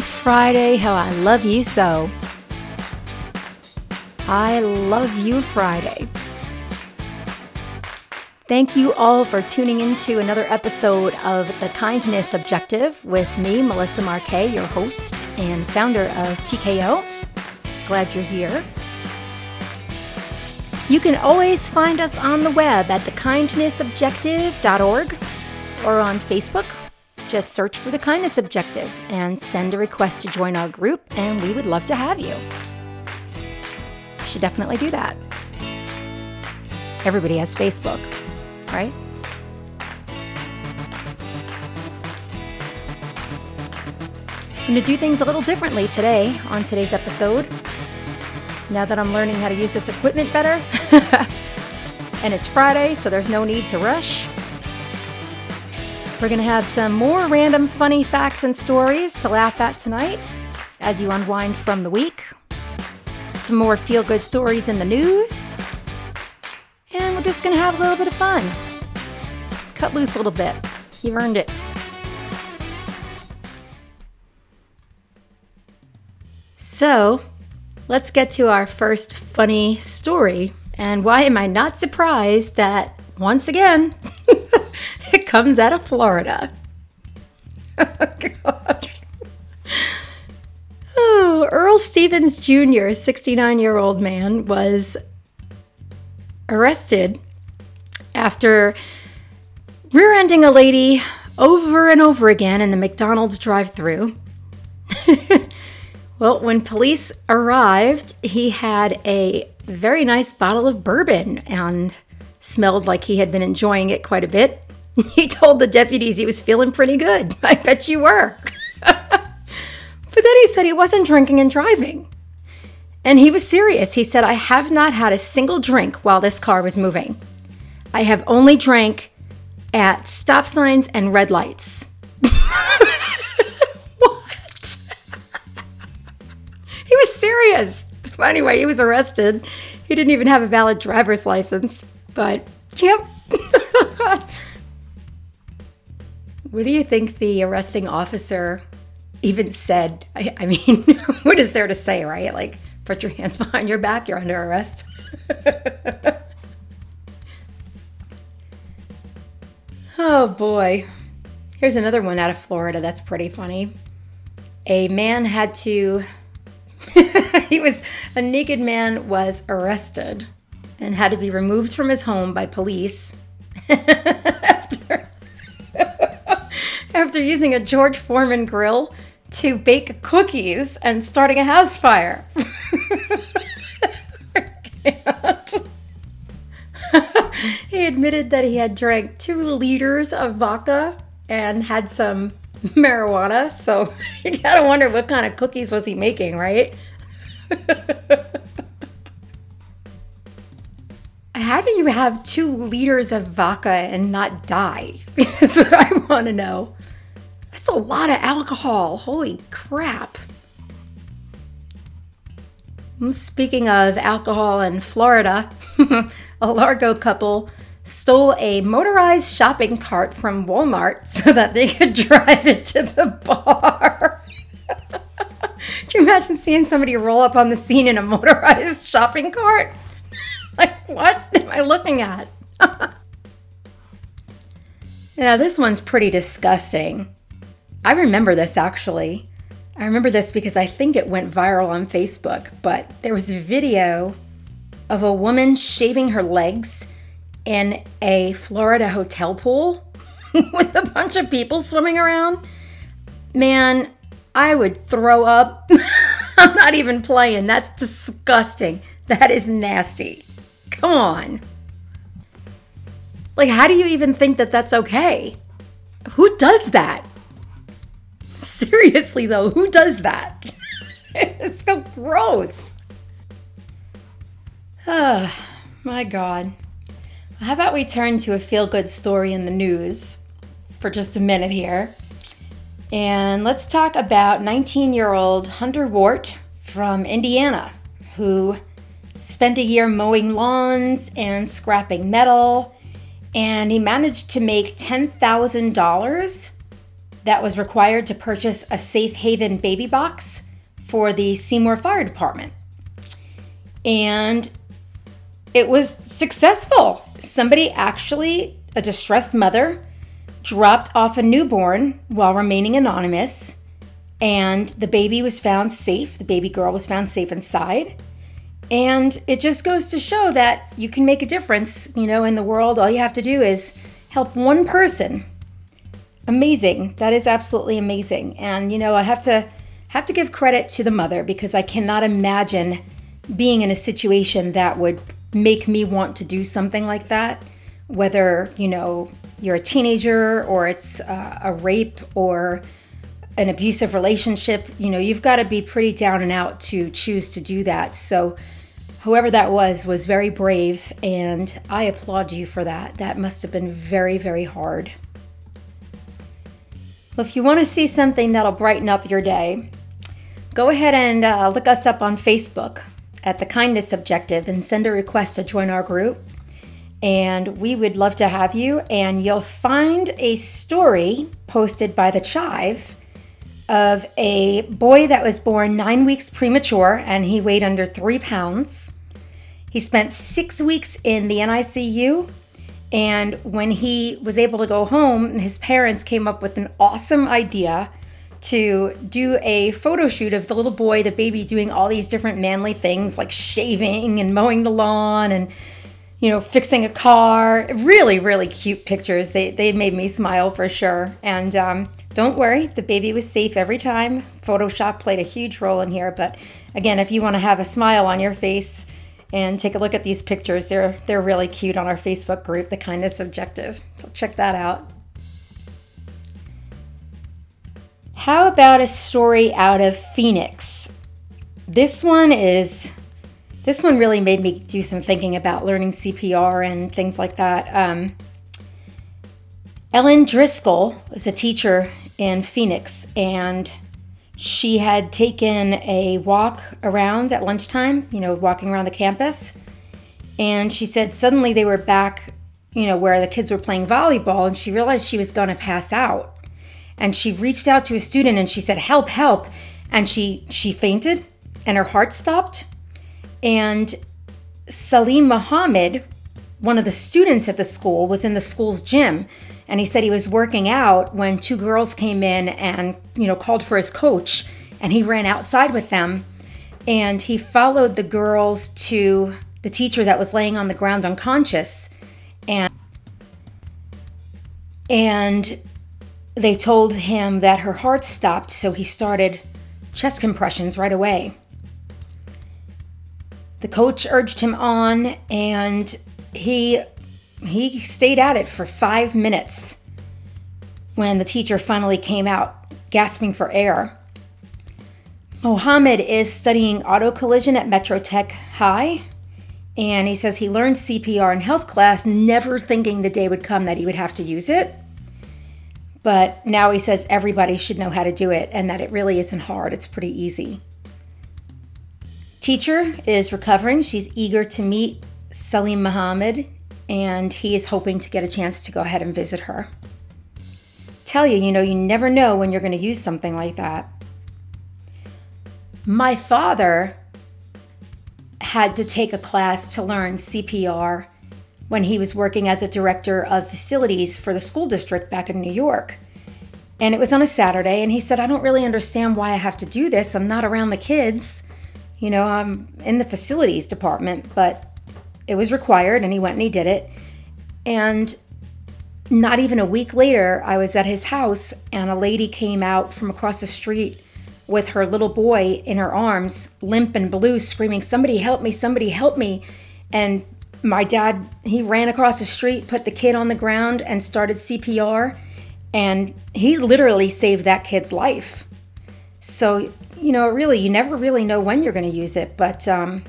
Friday, how I love you so. I love you, Friday. Thank you all for tuning in to another episode of The Kindness Objective with me, Melissa Marquet, your host and founder of TKO. Glad you're here. You can always find us on the web at thekindnessobjective.org or on Facebook. Just search for The Kindness Objective and send a request to join our group, and we would love to have you. You should definitely do that. Everybody has Facebook right? I'm going to do things a little differently today on today's episode. Now that I'm learning how to use this equipment better, and it's Friday, so there's no need to rush. We're going to have some more random funny facts and stories to laugh at tonight as you unwind from the week. Some more feel good stories in the news and we're just gonna have a little bit of fun. Cut loose a little bit. You've earned it. So, let's get to our first funny story. And why am I not surprised that once again it comes out of Florida? Oh, gosh. Oh, Earl Stevens Jr., 69 year old man, was arrested after rear ending a lady over and over again in the McDonald's drive through. well, when police arrived, he had a very nice bottle of bourbon and smelled like he had been enjoying it quite a bit. He told the deputies he was feeling pretty good. I bet you were. but then he said he wasn't drinking and driving. And he was serious. He said, I have not had a single drink while this car was moving. I have only drank at stop signs and red lights. what? he was serious. Anyway, he was arrested. He didn't even have a valid driver's license, but yep. what do you think the arresting officer even said? I, I mean, what is there to say, right? Like, Put your hands behind your back, you're under arrest. oh boy. Here's another one out of Florida that's pretty funny. A man had to he was a naked man was arrested and had to be removed from his home by police after after using a George Foreman grill to bake cookies and starting a house fire. he admitted that he had drank two liters of vodka and had some marijuana. So you gotta wonder what kind of cookies was he making, right? How do you have two liters of vodka and not die? That's what I want to know. That's a lot of alcohol. Holy crap. Speaking of alcohol in Florida, a Largo couple stole a motorized shopping cart from Walmart so that they could drive it to the bar. Can you imagine seeing somebody roll up on the scene in a motorized shopping cart? like, what am I looking at? now, this one's pretty disgusting. I remember this actually. I remember this because I think it went viral on Facebook, but there was a video of a woman shaving her legs in a Florida hotel pool with a bunch of people swimming around. Man, I would throw up. I'm not even playing. That's disgusting. That is nasty. Come on. Like, how do you even think that that's okay? Who does that? Seriously, though, who does that? it's so gross. Oh, my God. How about we turn to a feel good story in the news for just a minute here? And let's talk about 19 year old Hunter Wart from Indiana who spent a year mowing lawns and scrapping metal, and he managed to make $10,000 that was required to purchase a safe haven baby box for the Seymour Fire Department. And it was successful. Somebody actually, a distressed mother, dropped off a newborn while remaining anonymous, and the baby was found safe. The baby girl was found safe inside. And it just goes to show that you can make a difference, you know, in the world. All you have to do is help one person. Amazing. That is absolutely amazing. And you know, I have to have to give credit to the mother because I cannot imagine being in a situation that would make me want to do something like that, whether, you know, you're a teenager or it's uh, a rape or an abusive relationship, you know, you've got to be pretty down and out to choose to do that. So, whoever that was was very brave, and I applaud you for that. That must have been very, very hard. Well, if you want to see something that'll brighten up your day, go ahead and uh, look us up on Facebook at the Kindness Objective and send a request to join our group and we would love to have you. And you'll find a story posted by the Chive of a boy that was born nine weeks premature and he weighed under three pounds. He spent six weeks in the NICU. And when he was able to go home, his parents came up with an awesome idea to do a photo shoot of the little boy, the baby, doing all these different manly things like shaving and mowing the lawn and you know, fixing a car. Really, really cute pictures. They, they made me smile for sure. And um, don't worry, the baby was safe every time. Photoshop played a huge role in here. But again, if you want to have a smile on your face and take a look at these pictures, they're, they're really cute on our Facebook group, The Kindness Objective. So check that out. How about a story out of Phoenix? This one is this one really made me do some thinking about learning CPR and things like that. Um, Ellen Driscoll is a teacher in Phoenix, and she had taken a walk around at lunchtime, you know, walking around the campus. And she said suddenly they were back, you know, where the kids were playing volleyball, and she realized she was going to pass out. And she reached out to a student and she said, "Help, help." And she she fainted and her heart stopped and Salim Muhammad, one of the students at the school, was in the school's gym. And he said he was working out when two girls came in and, you know, called for his coach. And he ran outside with them. And he followed the girls to the teacher that was laying on the ground unconscious. And and they told him that her heart stopped, so he started chest compressions right away. The coach urged him on, and he he stayed at it for five minutes when the teacher finally came out, gasping for air. Mohammed is studying auto collision at Metro Tech High, and he says he learned CPR in health class, never thinking the day would come that he would have to use it. But now he says everybody should know how to do it and that it really isn't hard, it's pretty easy. Teacher is recovering. She's eager to meet Salim Muhammad, and he is hoping to get a chance to go ahead and visit her. Tell you, you know, you never know when you're going to use something like that. My father had to take a class to learn CPR when he was working as a director of facilities for the school district back in New York. And it was on a Saturday, and he said, I don't really understand why I have to do this. I'm not around the kids. You know, I'm in the facilities department, but it was required and he went and he did it. And not even a week later, I was at his house and a lady came out from across the street with her little boy in her arms, limp and blue, screaming, Somebody help me, somebody help me. And my dad, he ran across the street, put the kid on the ground, and started CPR. And he literally saved that kid's life. So you know, really, you never really know when you're going to use it, but um,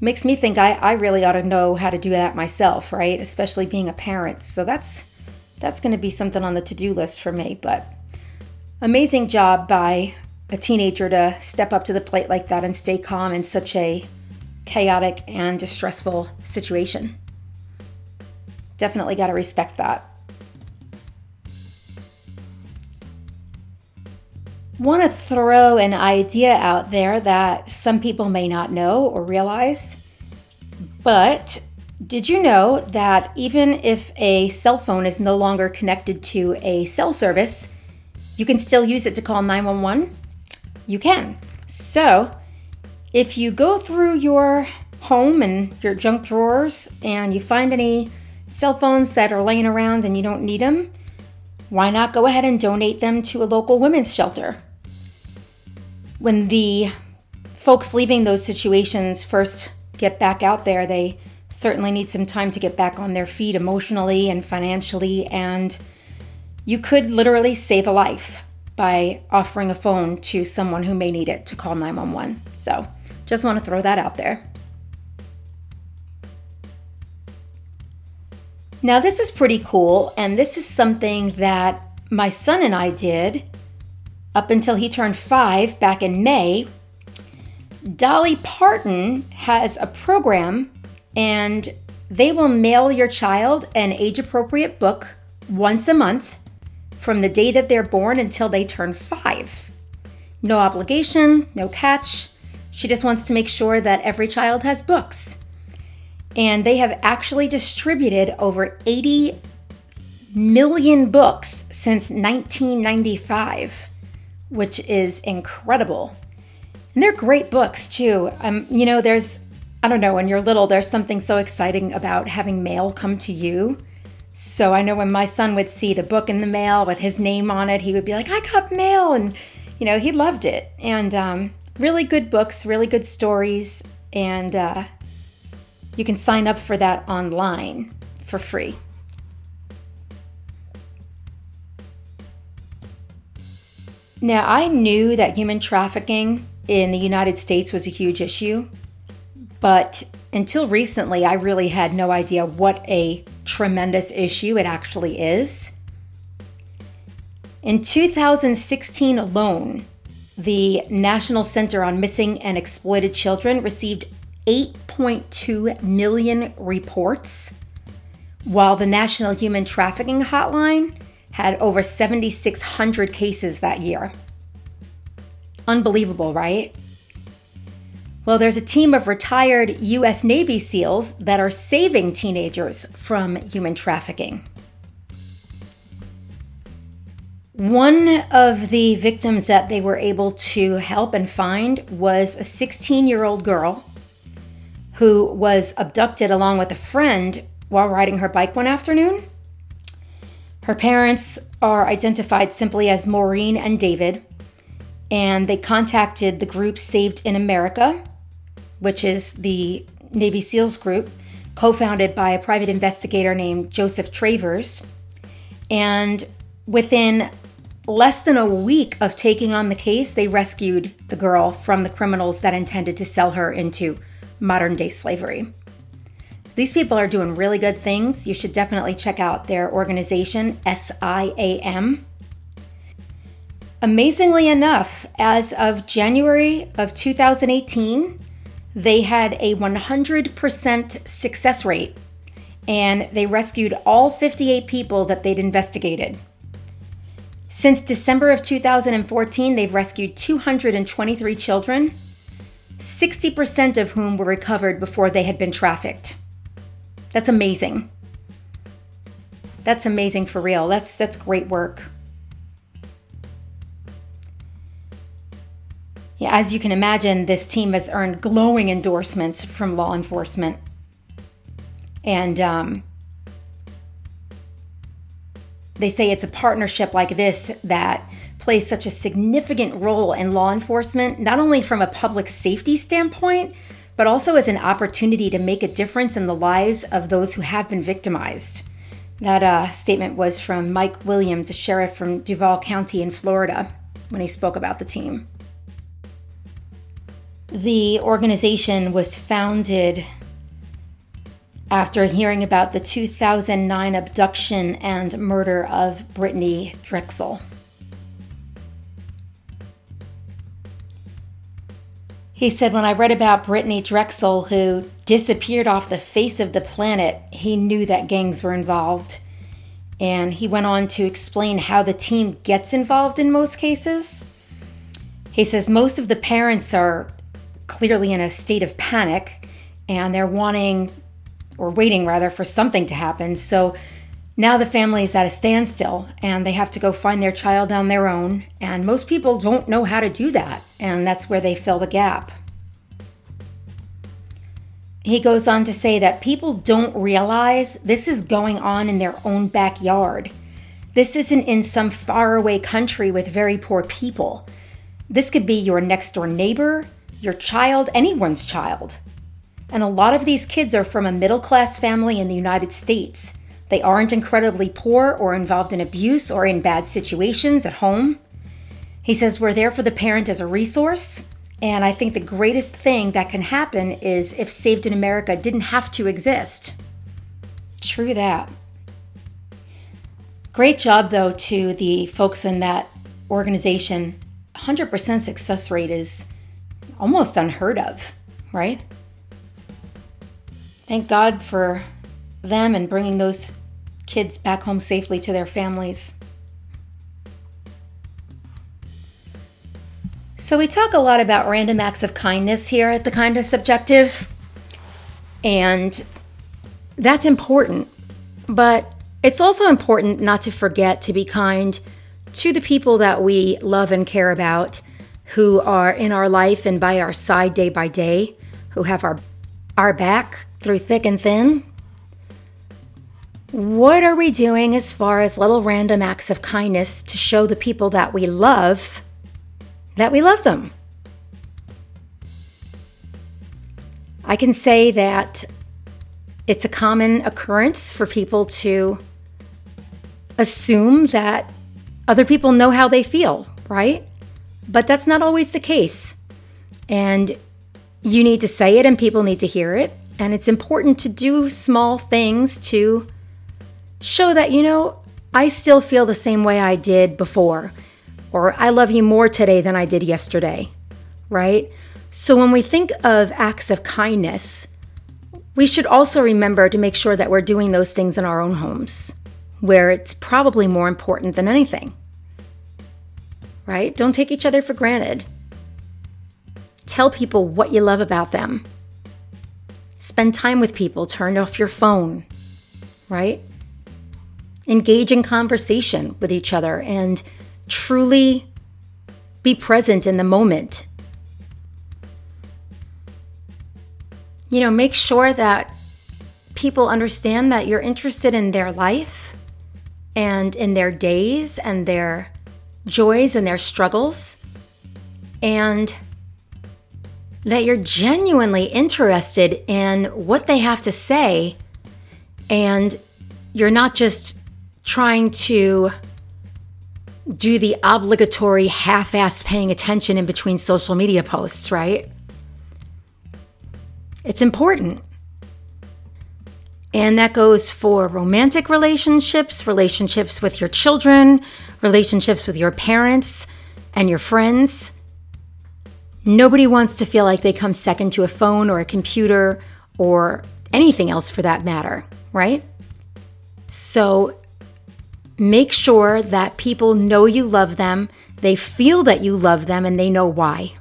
makes me think I, I really ought to know how to do that myself, right? Especially being a parent. So that's that's going to be something on the to-do list for me. But amazing job by a teenager to step up to the plate like that and stay calm in such a chaotic and distressful situation. Definitely got to respect that. Want to throw an idea out there that some people may not know or realize. But did you know that even if a cell phone is no longer connected to a cell service, you can still use it to call 911? You can. So, if you go through your home and your junk drawers and you find any cell phones that are laying around and you don't need them, why not go ahead and donate them to a local women's shelter? When the folks leaving those situations first get back out there, they certainly need some time to get back on their feet emotionally and financially. And you could literally save a life by offering a phone to someone who may need it to call 911. So just want to throw that out there. Now, this is pretty cool, and this is something that my son and I did up until he turned five back in May. Dolly Parton has a program, and they will mail your child an age appropriate book once a month from the day that they're born until they turn five. No obligation, no catch. She just wants to make sure that every child has books and they have actually distributed over 80 million books since 1995, which is incredible. And they're great books too. Um, you know, there's, I don't know, when you're little, there's something so exciting about having mail come to you. So I know when my son would see the book in the mail with his name on it, he would be like, I got mail. And, you know, he loved it. And um, really good books, really good stories. And uh, you can sign up for that online for free. Now, I knew that human trafficking in the United States was a huge issue, but until recently, I really had no idea what a tremendous issue it actually is. In 2016 alone, the National Center on Missing and Exploited Children received 8.2 million reports, while the National Human Trafficking Hotline had over 7,600 cases that year. Unbelievable, right? Well, there's a team of retired U.S. Navy SEALs that are saving teenagers from human trafficking. One of the victims that they were able to help and find was a 16 year old girl who was abducted along with a friend while riding her bike one afternoon. Her parents are identified simply as Maureen and David, and they contacted the group Saved in America, which is the Navy SEALs group, co founded by a private investigator named Joseph Travers. And within less than a week of taking on the case, they rescued the girl from the criminals that intended to sell her into modern day slavery. These people are doing really good things. You should definitely check out their organization, SIAM. Amazingly enough, as of January of 2018, they had a 100% success rate and they rescued all 58 people that they'd investigated. Since December of 2014, they've rescued 223 children 60% of whom were recovered before they had been trafficked. That's amazing. That's amazing for real. That's that's great work. Yeah, as you can imagine, this team has earned glowing endorsements from law enforcement. And um, they say it's a partnership like this that plays such a significant role in law enforcement, not only from a public safety standpoint, but also as an opportunity to make a difference in the lives of those who have been victimized. That uh, statement was from Mike Williams, a sheriff from Duval County in Florida, when he spoke about the team. The organization was founded after hearing about the 2009 abduction and murder of Brittanee Drexel. He said, When I read about Brittanee Drexel, who disappeared off the face of the planet, he knew that gangs were involved. And he went on to explain how the team gets involved in most cases. He says most of the parents are clearly in a state of panic and they're wanting or waiting rather for something to happen. So now the family is at a standstill and they have to go find their child on their own. And most people don't know how to do that. And that's where they fill the gap. He goes on to say that people don't realize this is going on in their own backyard. This isn't in some faraway country with very poor people. This could be your next door neighbor, your child, anyone's child. And a lot of these kids are from a middle class family in the United States. They aren't incredibly poor or involved in abuse or in bad situations at home. He says we're there for the parent as a resource. And I think the greatest thing that can happen is if Saved in America didn't have to exist. True that. Great job, though, to the folks in that organization 100% success rate is almost unheard of, right? Thank God for them and bringing those kids back home safely to their families. So, we talk a lot about random acts of kindness here at the Kindness Objective, and that's important. But it's also important not to forget to be kind to the people that we love and care about, who are in our life and by our side day by day, who have our, our back through thick and thin. What are we doing as far as little random acts of kindness to show the people that we love that we love them? I can say that it's a common occurrence for people to assume that other people know how they feel, right? But that's not always the case. And you need to say it, and people need to hear it. And it's important to do small things to show that, you know, I still feel the same way I did before, or I love you more today than I did yesterday, right? So when we think of acts of kindness, we should also remember to make sure that we're doing those things in our own homes, where it's probably more important than anything right? Don't take each other for granted. Tell people what you love about them. Spend time with people, turn off your phone, right? Engage in conversation with each other and truly be present in the moment. You know, make sure that people understand that you're interested in their life and in their days and their joys and their struggles, and that you're genuinely interested in what they have to say, and you're not just trying to do the obligatory half assed paying attention in between social media posts, right? It's important. And that goes for romantic relationships, relationships with your children, relationships with your parents and your friends. Nobody wants to feel like they come second to a phone or a computer or anything else for that matter, right? So make sure that people know you love them, they feel that you love them, and they know why.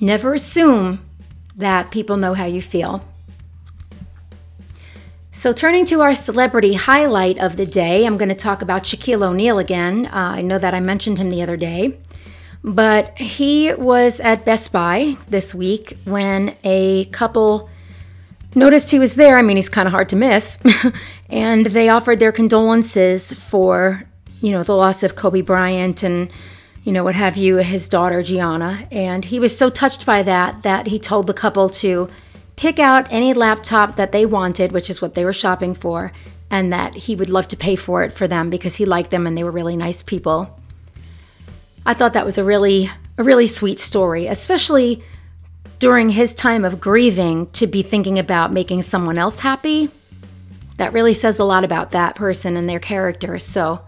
Never assume that people know how you feel. So, turning to our celebrity highlight of the day, I'm going to talk about Shaquille O'Neal again. Uh, I know that I mentioned him the other day, but he was at Best Buy this week when a couple noticed he was there. I mean, he's kind of hard to miss. and they offered their condolences for, you know, the loss of Kobe Bryant and, you know, what have you, his daughter Gianna. And he was so touched by that that he told the couple to pick out any laptop that they wanted, which is what they were shopping for, and that he would love to pay for it for them because he liked them and they were really nice people. I thought that was a really a really sweet story, especially during his time of grieving to be thinking about making someone else happy. That really says a lot about that person and their character. So,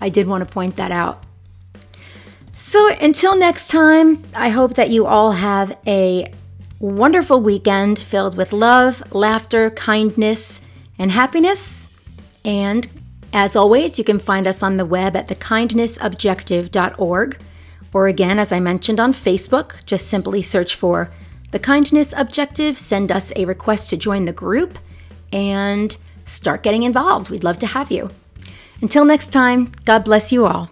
I did want to point that out. So, until next time, I hope that you all have a wonderful weekend filled with love, laughter, kindness, and happiness. And As always, you can find us on the web at thekindnessobjective.org, or again, as I mentioned, on Facebook. Just simply search for The Kindness Objective, send us a request to join the group, and start getting involved. We'd love to have you. Until next time, God bless you all.